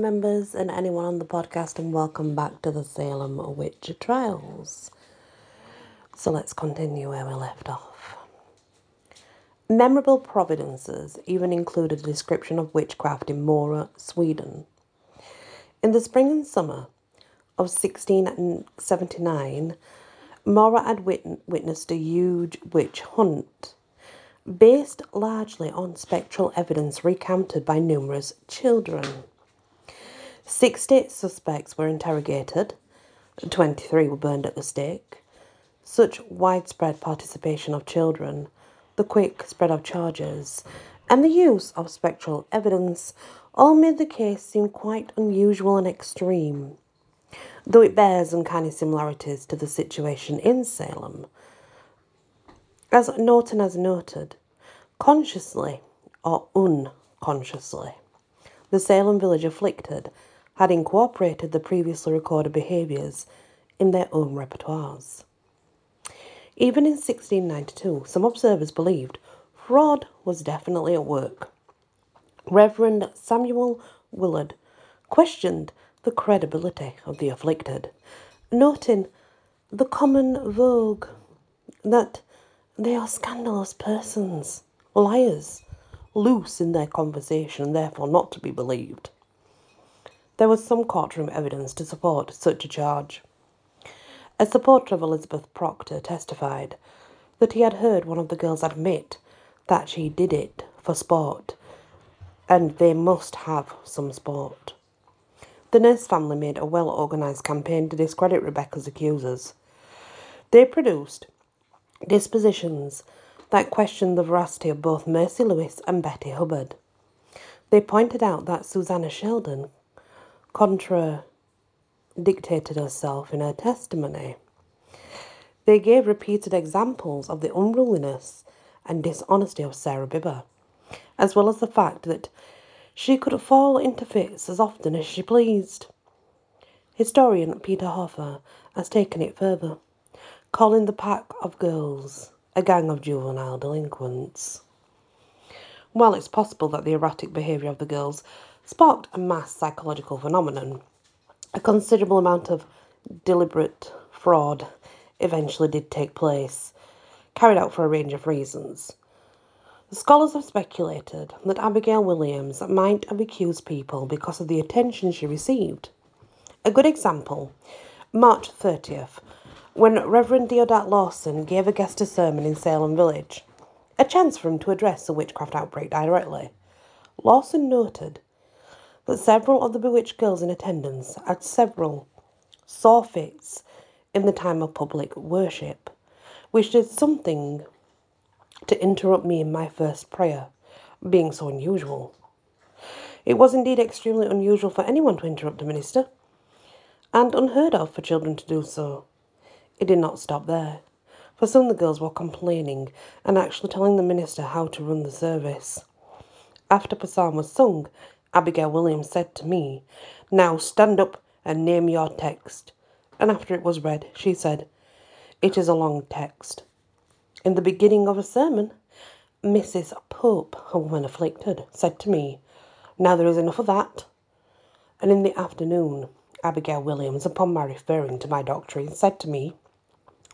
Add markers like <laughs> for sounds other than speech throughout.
Members and anyone on the podcast, and welcome back to the Salem Witch Trials. So let's continue where we left off. Memorable providences even included a description of witchcraft in Mora, Sweden. In the spring and summer of 1679, Mora had wit- witnessed a huge witch hunt based largely on spectral evidence recounted by numerous children. 60 suspects were interrogated, 23 were burned at the stake. Such widespread participation of children, the quick spread of charges, and the use of spectral evidence all made the case seem quite unusual and extreme. Though it bears uncanny similarities to the situation in Salem, as Norton has noted, consciously or unconsciously, the Salem village afflicted had incorporated the previously recorded behaviours in their own repertoires. Even in 1692, some observers believed fraud was definitely at work. Reverend Samuel Willard questioned the credibility of the afflicted, noting the common vogue that they are scandalous persons, liars, loose in their conversation, and therefore not to be believed. There was some courtroom evidence to support such a charge. A supporter of Elizabeth Proctor testified that he had heard one of the girls admit that she did it for sport, and they must have some sport. The Nurse family made a well organised campaign to discredit Rebecca's accusers. They produced dispositions that questioned the veracity of both Mercy Lewis and Betty Hubbard. They pointed out that Susanna Sheldon contradicted herself in her testimony. They gave repeated examples of the unruliness and dishonesty of Sarah Bibber, as well as the fact that she could fall into fits as often as she pleased. Historian Peter Hoffer has taken it further, calling the pack of girls a gang of juvenile delinquents. While it's possible that the erratic behaviour of the girls sparked a mass psychological phenomenon. A considerable amount of deliberate fraud eventually did take place, carried out for a range of reasons. Scholars have speculated that Abigail Williams might have accused people because of the attention she received. A good example, March 30th, when Reverend Deodat Lawson gave a guest a sermon in Salem Village, a chance for him to address the witchcraft outbreak directly. Lawson noted that several of the bewitched girls in attendance had several saw fits in the time of public worship, which did something to interrupt me in my first prayer, being so unusual. It was indeed extremely unusual for anyone to interrupt a minister, and unheard of for children to do so. It did not stop there, for some of the girls were complaining and actually telling the minister how to run the service. After psalm was sung, Abigail Williams said to me, Now stand up and name your text. And after it was read, she said, It is a long text. In the beginning of a sermon, Mrs. Pope, a woman afflicted, said to me, Now there is enough of that. And in the afternoon, Abigail Williams, upon my referring to my doctrine, said to me,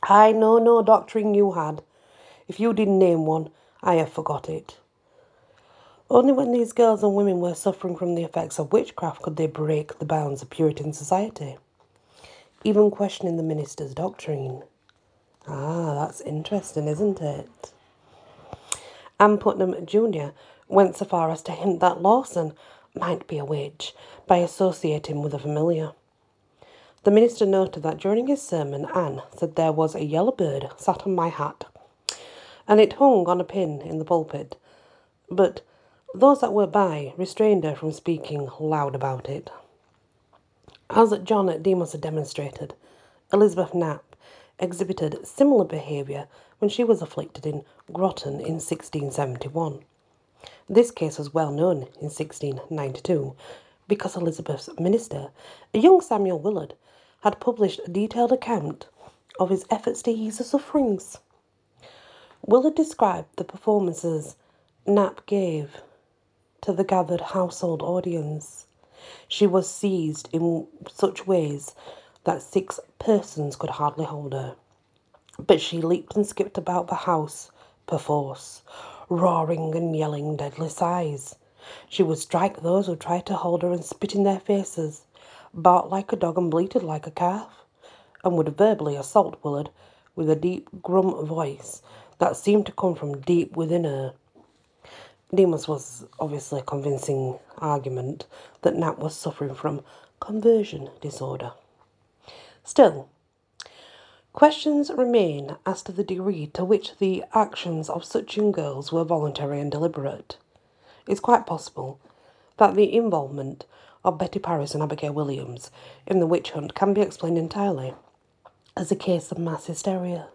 I know no doctrine you had. If you didn't name one, I have forgot it. Only when these girls and women were suffering from the effects of witchcraft could they break the bounds of Puritan society, even questioning the minister's doctrine. Ah, that's interesting, isn't it? Anne Putnam Jr. went so far as to hint that Lawson might be a witch by associating with a familiar. The minister noted that during his sermon, Anne said there was a yellow bird sat on my hat, and it hung on a pin in the pulpit, but those that were by restrained her from speaking loud about it. As John Demos had demonstrated, Elizabeth Knapp exhibited similar behaviour when she was afflicted in Groton in 1671. This case was well known in 1692 because Elizabeth's minister, a young Samuel Willard, had published a detailed account of his efforts to ease her sufferings. Willard described the performances Knapp gave to the gathered household audience. She was seized in such ways that six persons could hardly hold her. But she leaped and skipped about the house perforce, roaring and yelling deadly sighs. She would strike those who tried to hold her and spit in their faces, barked like a dog and bleated like a calf, and would verbally assault Willard with a deep grum voice that seemed to come from deep within her. Demos was obviously a convincing argument that Knapp was suffering from conversion disorder. Still, questions remain as to the degree to which the actions of such young girls were voluntary and deliberate. It's quite possible that the involvement of Betty Parris and Abigail Williams in the witch hunt can be explained entirely as a case of mass hysteria.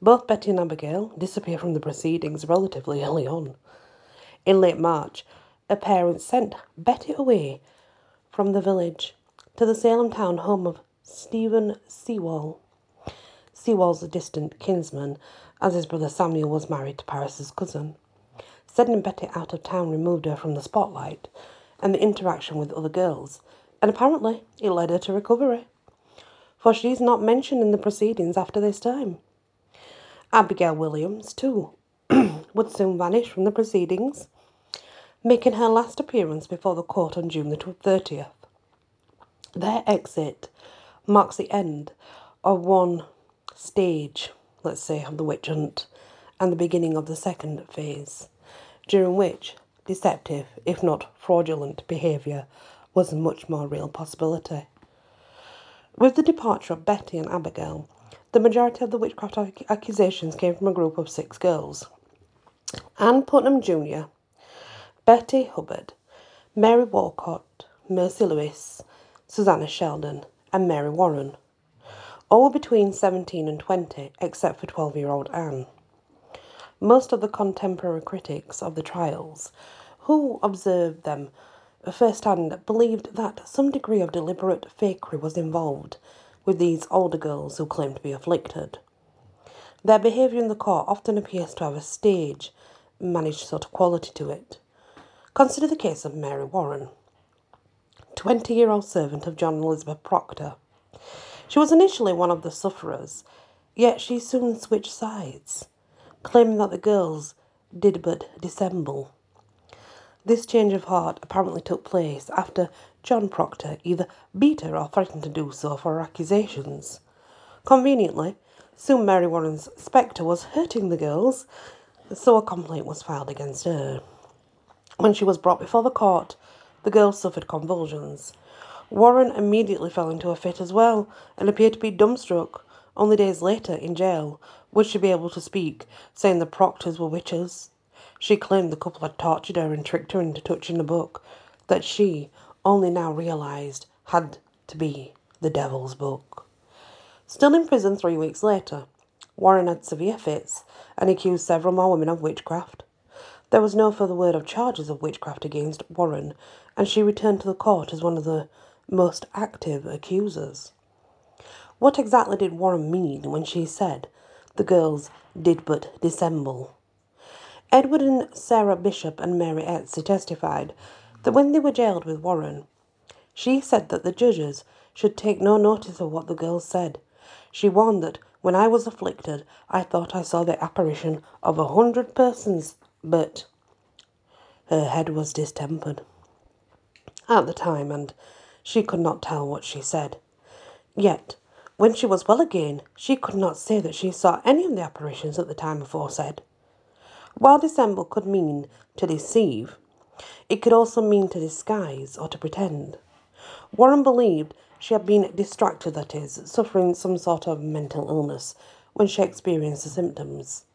Both Betty and Abigail disappear from the proceedings relatively early on. In late March, a parent sent Betty away from the village to the Salem town home of Stephen Sewall. Sewall's a distant kinsman, as his brother Samuel was married to Parris's cousin. Sending Betty out of town removed her from the spotlight and the interaction with other girls, and apparently it led her to recovery, for she's not mentioned in the proceedings after this time. Abigail Williams, too, <clears throat> would soon vanish from the proceedings making her last appearance before the court on June the 30th. Their exit marks the end of one stage, let's say, of the witch hunt and the beginning of the second phase, during which deceptive, if not fraudulent, behaviour was a much more real possibility. With the departure of Betty and Abigail, the majority of the witchcraft accusations came from a group of six girls. Anne Putnam Jr., Betty Hubbard, Mary Walcott, Mercy Lewis, Susanna Sheldon, and Mary Warren. All between 17 and 20, except for 12 year old Anne. Most of the contemporary critics of the trials, who observed them firsthand, believed that some degree of deliberate fakery was involved with these older girls who claimed to be afflicted. Their behaviour in the court often appears to have a stage managed sort of quality to it. Consider the case of Mary Warren, 20 year old servant of John Elizabeth Proctor. She was initially one of the sufferers, yet she soon switched sides, claiming that the girls did but dissemble. This change of heart apparently took place after John Proctor either beat her or threatened to do so for her accusations. Conveniently, soon Mary Warren's spectre was hurting the girls, so a complaint was filed against her. When she was brought before the court, the girl suffered convulsions. Warren immediately fell into a fit as well and appeared to be dumbstruck. Only days later, in jail, would she be able to speak, saying the proctors were witches. She claimed the couple had tortured her and tricked her into touching the book that she only now realized had to be the devil's book. Still in prison three weeks later, Warren had severe fits and accused several more women of witchcraft. There was no further word of charges of witchcraft against Warren, and she returned to the court as one of the most active accusers. What exactly did Warren mean when she said the girls did but dissemble? Edward and Sarah Bishop and Mary Esty testified that when they were jailed with Warren, she said that the judges should take no notice of what the girls said. She warned that when I was afflicted, I thought I saw the apparition of a hundred persons but her head was distempered at the time, and she could not tell what she said. Yet, when she was well again, she could not say that she saw any of the apparitions at the time aforesaid. While dissemble could mean to deceive, it could also mean to disguise or to pretend. Warren believed she had been distracted, that is, suffering some sort of mental illness, when she experienced the symptoms.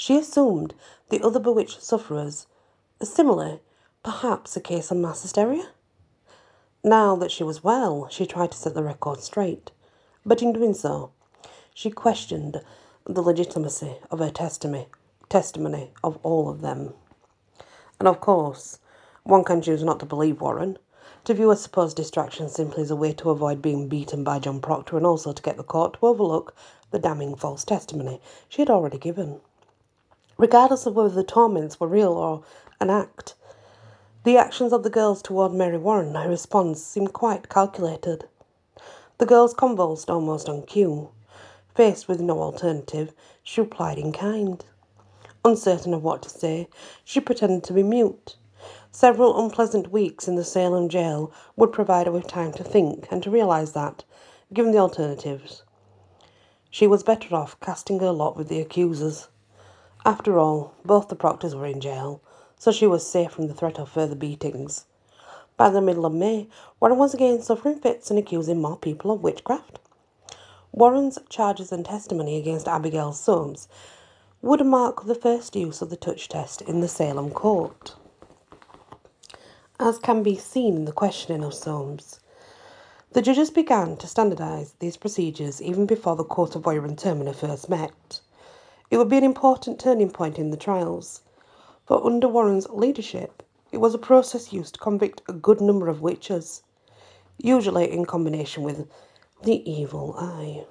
She assumed the other bewitched sufferers, a similar, perhaps a case of mass hysteria. Now that she was well, she tried to set the record straight, but in doing so, she questioned the legitimacy of her testimony, testimony of all of them. And of course, one can choose not to believe Warren, to view a supposed distraction simply as a way to avoid being beaten by John Proctor and also to get the court to overlook the damning false testimony she had already given regardless of whether the torments were real or an act. The actions of the girls toward Mary Warren, her response, seemed quite calculated. The girls convulsed almost on cue. Faced with no alternative, she replied in kind. Uncertain of what to say, she pretended to be mute. Several unpleasant weeks in the Salem jail would provide her with time to think and to realize that, given the alternatives, she was better off casting her lot with the accusers. After all, both the Proctors were in jail, so she was safe from the threat of further beatings. By the middle of May, Warren was again suffering fits and accusing more people of witchcraft. Warren's charges and testimony against Abigail Soames would mark the first use of the touch test in the Salem court. As can be seen in the questioning of Soames, the judges began to standardise these procedures even before the Court of Oyer and Terminer first met. It would be an important turning point in the trials, for under Warren's leadership, it was a process used to convict a good number of witches, usually in combination with the evil eye.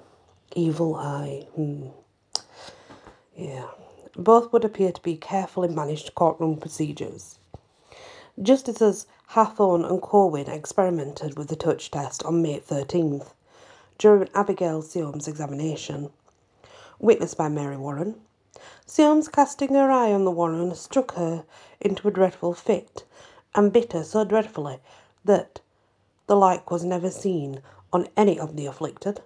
Evil eye. Hmm. Yeah. Both would appear to be carefully managed courtroom procedures. Justices Hathorne and Corwin experimented with the touch test on May 13th during Abigail Soames' examination, witnessed by Mary Warren. Soames, casting her eye on the Warren, struck her into a dreadful fit, and bit her so dreadfully that the like was never seen on any of the afflicted,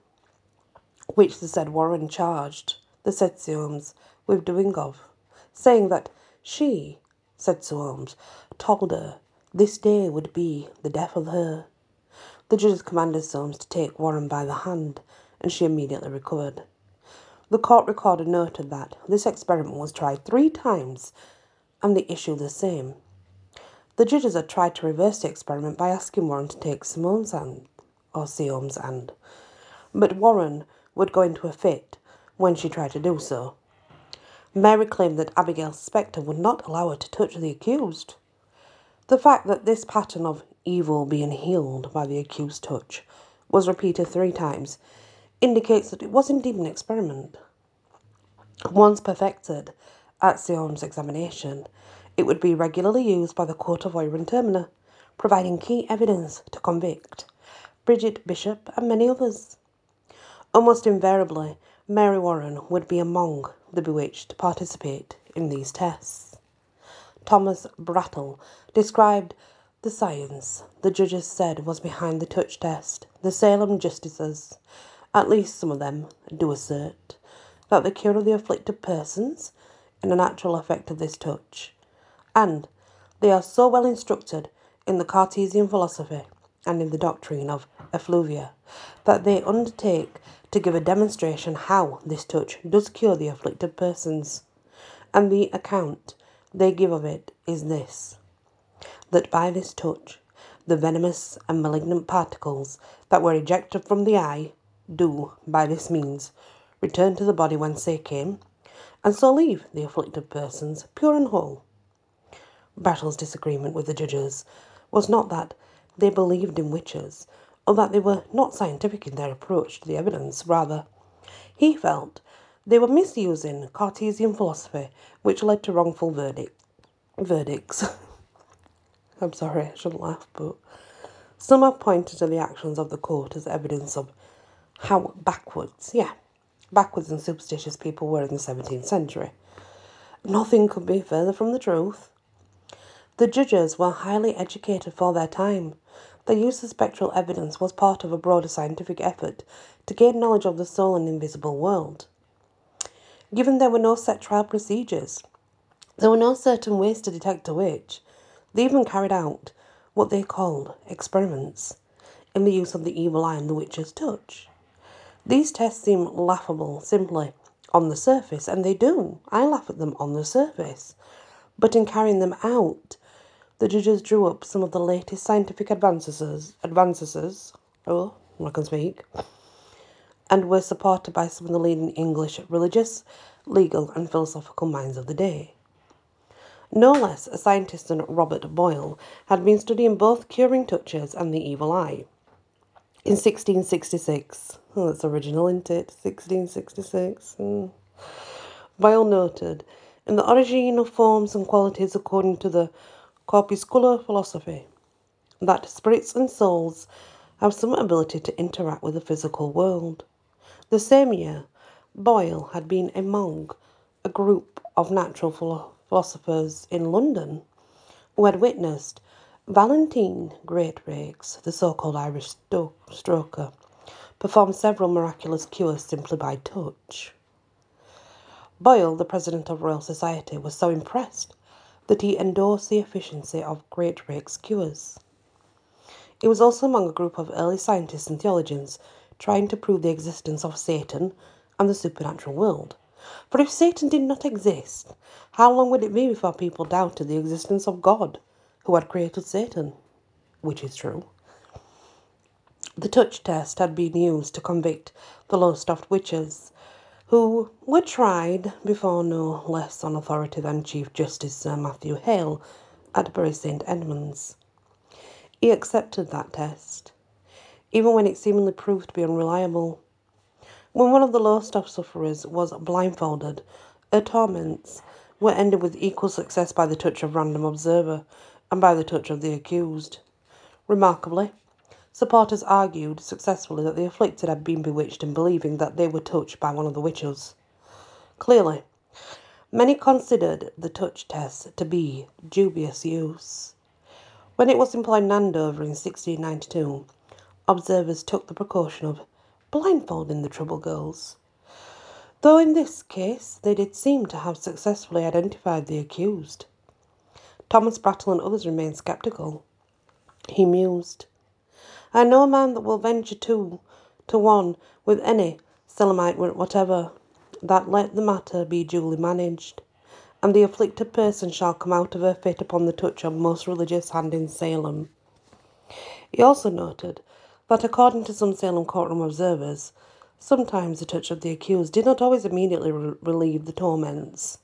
which the said Warren charged the said Soames with doing of, saying that she, said Soames, told her this day would be the death of her. The judges commanded Soames to take Warren by the hand, and she immediately recovered. The court recorder noted that this experiment was tried three times and the issue the same. The judges had tried to reverse the experiment by asking Warren to take Simone's hand, or Soames' hand, but Warren would go into a fit when she tried to do so. Mary claimed that Abigail's spectre would not allow her to touch the accused. The fact that this pattern of evil being healed by the accused touch was repeated three times indicates that it was indeed an experiment. Once perfected at Soames' examination, it would be regularly used by the Court of Oyer and Terminer, providing key evidence to convict Bridget Bishop and many others. Almost invariably, Mary Warren would be among the bewitched to participate in these tests. Thomas Brattle described the science the judges said was behind the touch test. The Salem justices at least some of them, do assert that the cure of the afflicted persons in the natural effect of this touch, and they are so well instructed in the Cartesian philosophy and in the doctrine of effluvia that they undertake to give a demonstration how this touch does cure the afflicted persons, and the account they give of it is this that by this touch the venomous and malignant particles that were ejected from the eye do, by this means, return to the body whence they came, and so leave the afflicted persons pure and whole. Brattle's disagreement with the judges was not that they believed in witches, or that they were not scientific in their approach to the evidence. Rather, he felt they were misusing Cartesian philosophy, which led to wrongful verdict, verdicts. <laughs> I'm sorry, I shouldn't laugh, but some have pointed to the actions of the court as evidence of how backwards, yeah, backwards and superstitious people were in the 17th century. Nothing could be further from the truth. The judges were highly educated for their time. The use of spectral evidence was part of a broader scientific effort to gain knowledge of the soul and invisible world. Given there were no set trial procedures, there were no certain ways to detect a witch, they even carried out what they called experiments in the use of the evil eye and the witch's touch. These tests seem laughable simply on the surface, and they do. I laugh at them on the surface. But in carrying them out, the judges drew up some of the latest scientific advances, advances, oh, I can speak, and were supported by some of the leading English religious, legal, and philosophical minds of the day. No less a scientist than Robert Boyle had been studying both curing touches and the evil eye. In 1666, Oh, that's original, isn't it? 1666. Mm. Boyle noted, in the origin of forms and qualities according to the corpuscular philosophy, that spirits and souls have some ability to interact with the physical world. The same year, Boyle had been among a group of natural philosophers in London who had witnessed Valentine Greatrakes, the so called Irish stroker, perform several miraculous cures simply by touch. Boyle, the president of Royal Society, was so impressed that he endorsed the efficiency of Greatrakes' cures. He was also among a group of early scientists and theologians trying to prove the existence of Satan and the supernatural world. For if Satan did not exist, how long would it be before people doubted the existence of God, who had created Satan? Which is true. The touch test had been used to convict the Lowestoft witches, who were tried before no less an authority than Chief Justice Sir Matthew Hale at Bury St Edmunds. He accepted that test, even when it seemingly proved to be unreliable. When one of the Lowestoft sufferers was blindfolded, her torments were ended with equal success by the touch of random observer and by the touch of the accused. Remarkably, supporters argued successfully that the afflicted had been bewitched in believing that they were touched by one of the witches. Clearly, many considered the touch test to be dubious use. When it was employed in Andover in 1692, observers took the precaution of blindfolding the trouble girls. Though in this case they did seem to have successfully identified the accused. Thomas Brattle and others remained sceptical. He mused. I know a man that will venture two to one with any Salemite whatever, that let the matter be duly managed and the afflicted person shall come out of her fit upon the touch of most religious hand in Salem. He also noted that according to some Salem courtroom observers, sometimes the touch of the accused did not always immediately re- relieve the torments.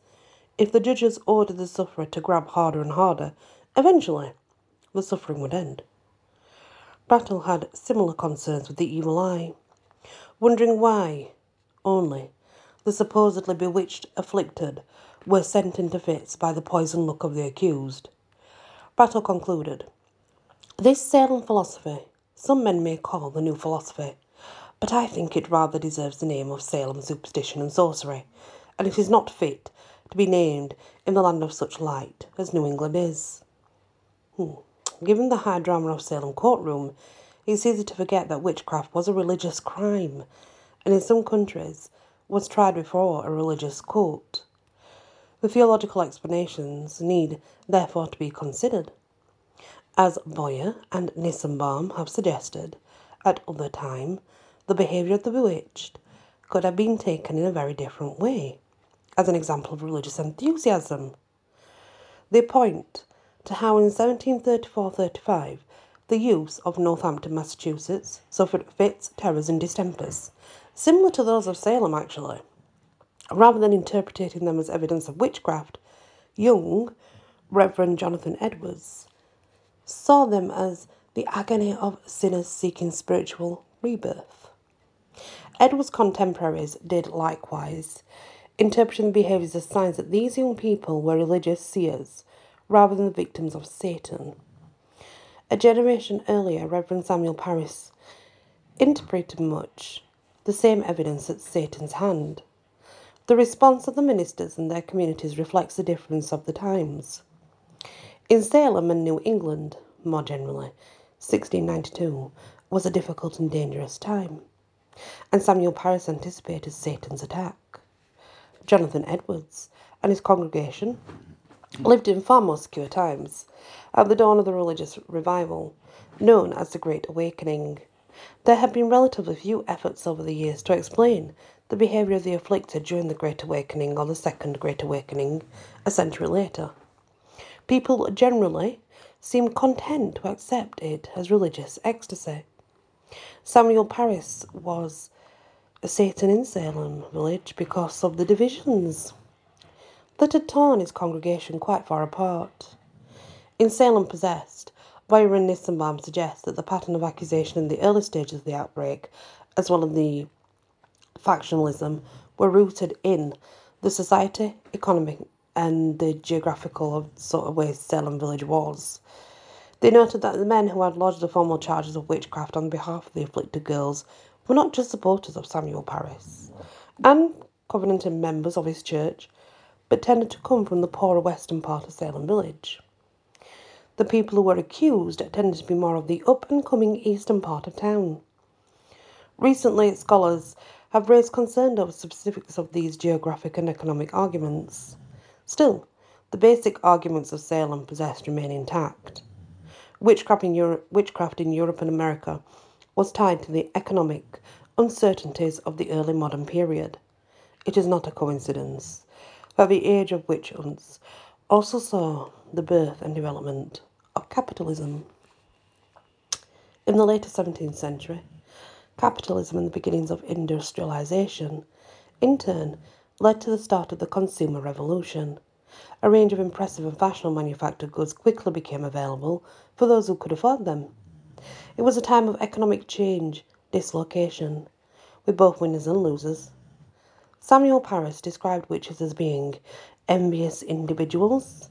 If the judges ordered the sufferer to grab harder and harder, eventually the suffering would end. Brattle had similar concerns with the evil eye, wondering why, only, the supposedly bewitched afflicted were sent into fits by the poisoned look of the accused. Brattle concluded This Salem philosophy some men may call the new philosophy, but I think it rather deserves the name of Salem superstition and sorcery, and it is not fit to be named in the land of such light as New England is. Hmm. Given the high drama of Salem courtroom, it's easy to forget that witchcraft was a religious crime, and in some countries was tried before a religious court. The theological explanations need therefore to be considered. As Boyer and Nissenbaum have suggested, at other time, the behaviour of the bewitched could have been taken in a very different way, as an example of religious enthusiasm. They point to how in 1734-35 the use of Northampton, Massachusetts, suffered fits, terrors, and distempers, similar to those of Salem actually. Rather than interpreting them as evidence of witchcraft, Young, Reverend Jonathan Edwards, saw them as the agony of sinners seeking spiritual rebirth. Edwards' contemporaries did likewise, interpreting the behaviours as signs that these young people were religious seers rather than the victims of Satan. A generation earlier, Reverend Samuel Parris interpreted much the same evidence at Satan's hand. The response of the ministers and their communities reflects the difference of the times. In Salem and New England, more generally, 1692 was a difficult and dangerous time, and Samuel Parris anticipated Satan's attack. Jonathan Edwards and his congregation lived in far more secure times, at the dawn of the religious revival, known as the Great Awakening. There have been relatively few efforts over the years to explain the behaviour of the afflicted during the Great Awakening or the Second Great Awakening a century later. People generally seem content to accept it as religious ecstasy. Samuel Parris was a Satan in Salem village because of the divisions that had torn his congregation quite far apart. In Salem Possessed, Boyer and Nissenbaum suggests that the pattern of accusation in the early stages of the outbreak, as well as the factionalism were rooted in the society, economy, and the geographical sort of way Salem village was. They noted that the men who had lodged the formal charges of witchcraft on behalf of the afflicted girls were not just supporters of Samuel Parris and covenanted members of his church, but tended to come from the poorer western part of Salem village. The people who were accused tended to be more of the up and coming eastern part of town. Recently, scholars have raised concern over specifics of these geographic and economic arguments. Still, the basic arguments of Salem possessed remain intact. Witchcraft in, Europe, witchcraft in Europe and America was tied to the economic uncertainties of the early modern period. It is not a coincidence that the age of witch hunts also saw the birth and development of capitalism. In the later 17th century, capitalism and the beginnings of industrialization, in turn, led to the start of the consumer revolution. A range of impressive and fashionable manufactured goods quickly became available for those who could afford them. It was a time of economic change, dislocation, with both winners and losers. Samuel Parris described witches as being envious individuals,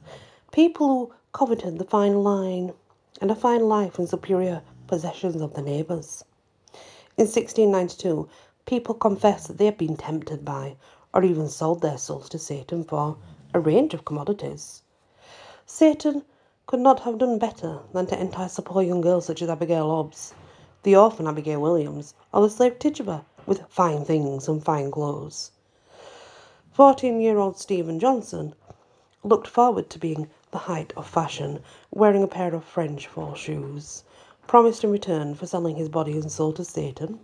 people who coveted the fine line and a fine life and superior possessions of the neighbours. In 1692, people confessed that they had been tempted by or even sold their souls to Satan for a range of commodities. Satan could not have done better than to entice a poor young girl such as Abigail Hobbs, the orphan Abigail Williams, or the slave Tituba with fine things and fine clothes. Fourteen year old Stephen Johnson looked forward to being the height of fashion, wearing a pair of French fall shoes, promised in return for selling his body and soul to Satan.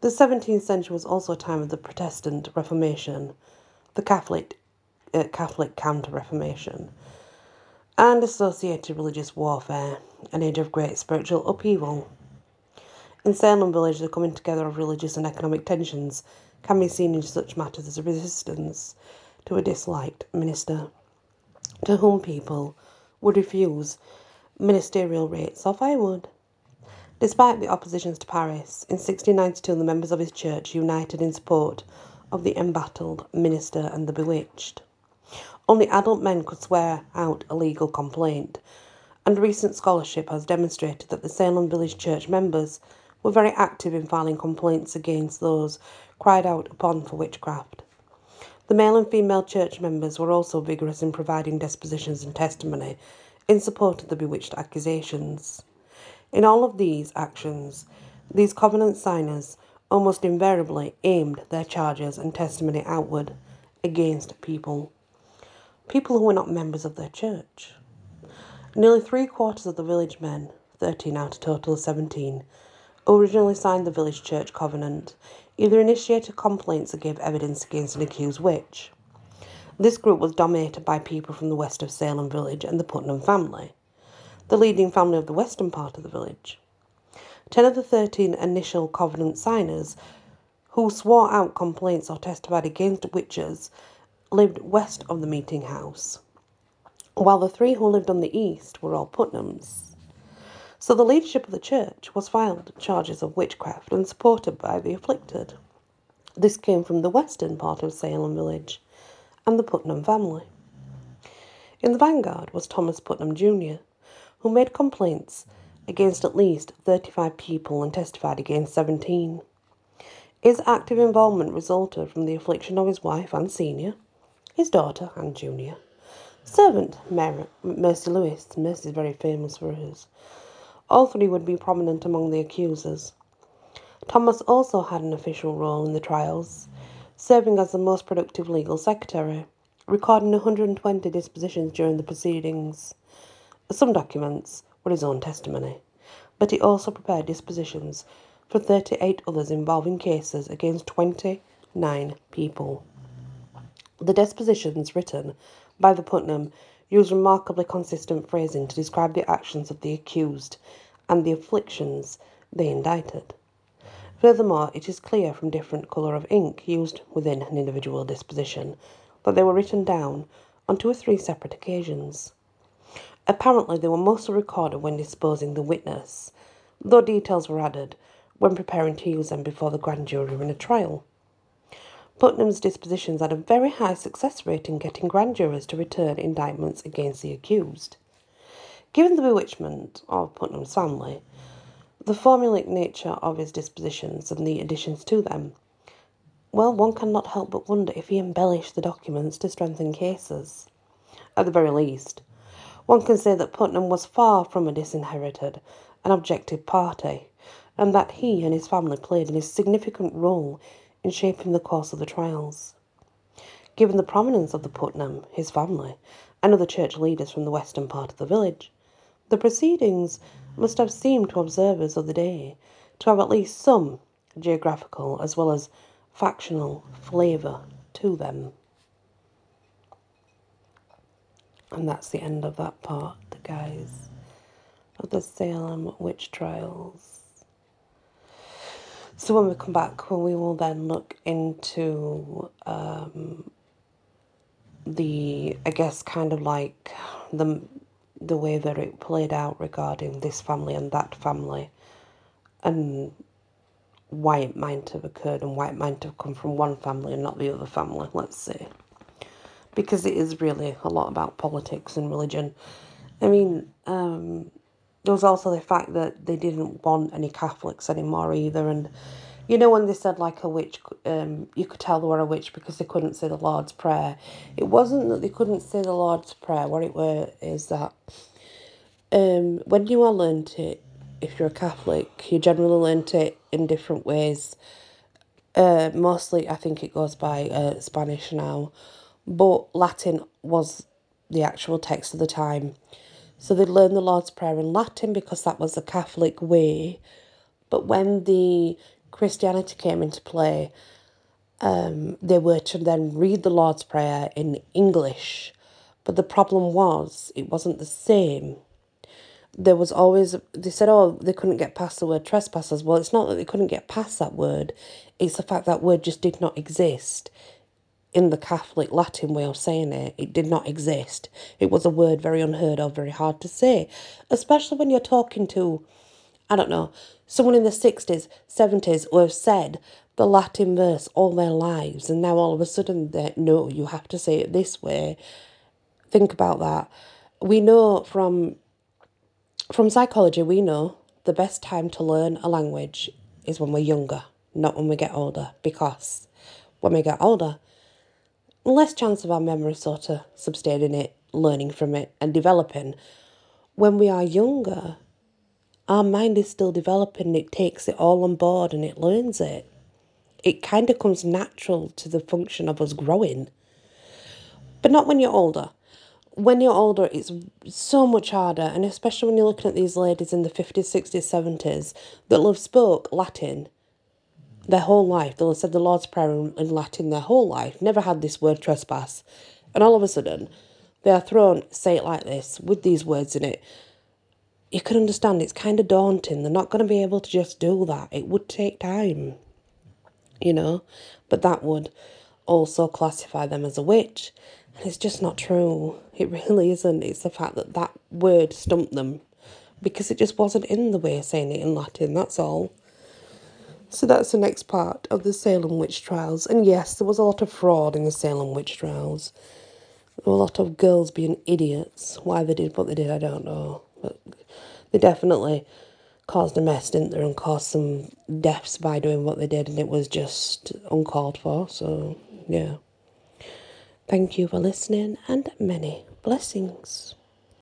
The 17th century was also a time of the Protestant Reformation, the Catholic, uh, Catholic Counter Reformation, and associated religious warfare, an age of great spiritual upheaval. In Salem village, the coming together of religious and economic tensions can be seen in such matters as a resistance to a disliked minister, to whom people would refuse ministerial rates or firewood. Despite the oppositions to Parris, in 1692 the members of his church united in support of the embattled minister and the bewitched. Only adult men could swear out a legal complaint, and recent scholarship has demonstrated that the Salem Village Church members were very active in filing complaints against those cried out upon for witchcraft. The male and female church members were also vigorous in providing depositions and testimony in support of the bewitched accusations. In all of these actions, these covenant signers almost invariably aimed their charges and testimony outward against people, people who were not members of their church. Nearly three quarters of the village men, 13 out of a total of 17, originally signed the village church covenant, either initiated complaints or give evidence against an accused witch. This group was dominated by people from the west of Salem village and the Putnam family the leading family of the western part of the village. Ten of the thirteen initial covenant signers who swore out complaints or testified against witches lived west of the meeting house, while the three who lived on the east were all Putnams. So the leadership of the church was filed charges of witchcraft and supported by the afflicted. This came from the western part of Salem village and the Putnam family. In the vanguard was Thomas Putnam Jr., who made complaints against at least 35 people and testified against 17. His active involvement resulted from the affliction of his wife and senior, his daughter and junior, servant Mary, Mercy Lewis. Mercy is very famous for hers. All three would be prominent among the accusers. Thomas also had an official role in the trials, serving as the most productive legal secretary, recording 120 dispositions during the proceedings. Some documents were his own testimony, but he also prepared dispositions for 38 others involving cases against 29 people. The dispositions written by the Putnam use remarkably consistent phrasing to describe the actions of the accused and the afflictions they indicted. Furthermore, it is clear from different colour of ink used within an individual disposition that they were written down on two or three separate occasions. Apparently, they were mostly recorded when disposing the witness, though details were added when preparing to use them before the grand jury in a trial. Putnam's dispositions had a very high success rate in getting grand jurors to return indictments against the accused. Given the bewitchment of Putnam's family, the formulaic nature of his dispositions and the additions to them, well, one cannot help but wonder if he embellished the documents to strengthen cases. At the very least, one can say that Putnam was far from a disinherited and objective party, and that he and his family played a significant role in shaping the course of the trials. Given the prominence of the Putnam, his family, and other church leaders from the western part of the village, the proceedings must have seemed to observers of the day to have at least some geographical as well as factional flavour to them. And that's the end of that part, guys, of the Salem witch trials. So when we come back, when we will then look into um, the, I guess, kind of like the the way that it played out regarding this family and that family, and why it might have occurred and why it might have come from one family and not the other family. Let's see, because it is really a lot about politics and religion. I mean, um, there was also the fact that they didn't want any Catholics anymore either, and you know when they said like a witch, um, you could tell they were a witch because they couldn't say the Lord's Prayer. It wasn't that they couldn't say the Lord's Prayer. What it were is that um, when you are learnt it, if you're a Catholic, you generally learnt it in different ways. Uh, mostly, I think it goes by uh, Spanish now, but Latin was the actual text of the time. So they learned the Lord's Prayer in Latin because that was the Catholic way. But when the Christianity came into play, um, they were to then read the Lord's Prayer in English. But the problem was, it wasn't the same. There was always, they said, oh, they couldn't get past the word trespassers. Well, it's not that they couldn't get past that word, it's the fact that word just did not exist in the Catholic Latin way of saying it. It did not exist. It was a word very unheard of, very hard to say, especially when you're talking to, I don't know, Someone in the 60s, 70s who have said the Latin verse all their lives, and now all of a sudden they no, you have to say it this way. Think about that. We know from from psychology, we know the best time to learn a language is when we're younger, not when we get older, because when we get older, less chance of our memory sort of sustaining it, learning from it, and developing. When we are younger, our mind is still developing, it takes it all on board and it learns it. It kind of comes natural to the function of us growing. But not when you're older. When you're older, it's so much harder, and especially when you're looking at these ladies in the 50s, 60s, 70s that love spoke Latin their whole life. They'll have said the Lord's Prayer in Latin their whole life, never had this word trespass. And all of a sudden, they are thrown, say it like this, with these words in it you can understand it's kind of daunting. They're not going to be able to just do that. It would take time, you know, but that would also classify them as a witch. And it's just not true. It really isn't. It's the fact that that word stumped them because it just wasn't in the way of saying it in Latin, that's all. So that's the next part of the Salem witch trials. And yes, there was a lot of fraud in the Salem witch trials. There were a lot of girls being idiots. Why they did what they did, I don't know. But they definitely caused a mess, didn't they, and caused some deaths by doing what they did, and it was just uncalled for. So, yeah. Thank you for listening, and many blessings.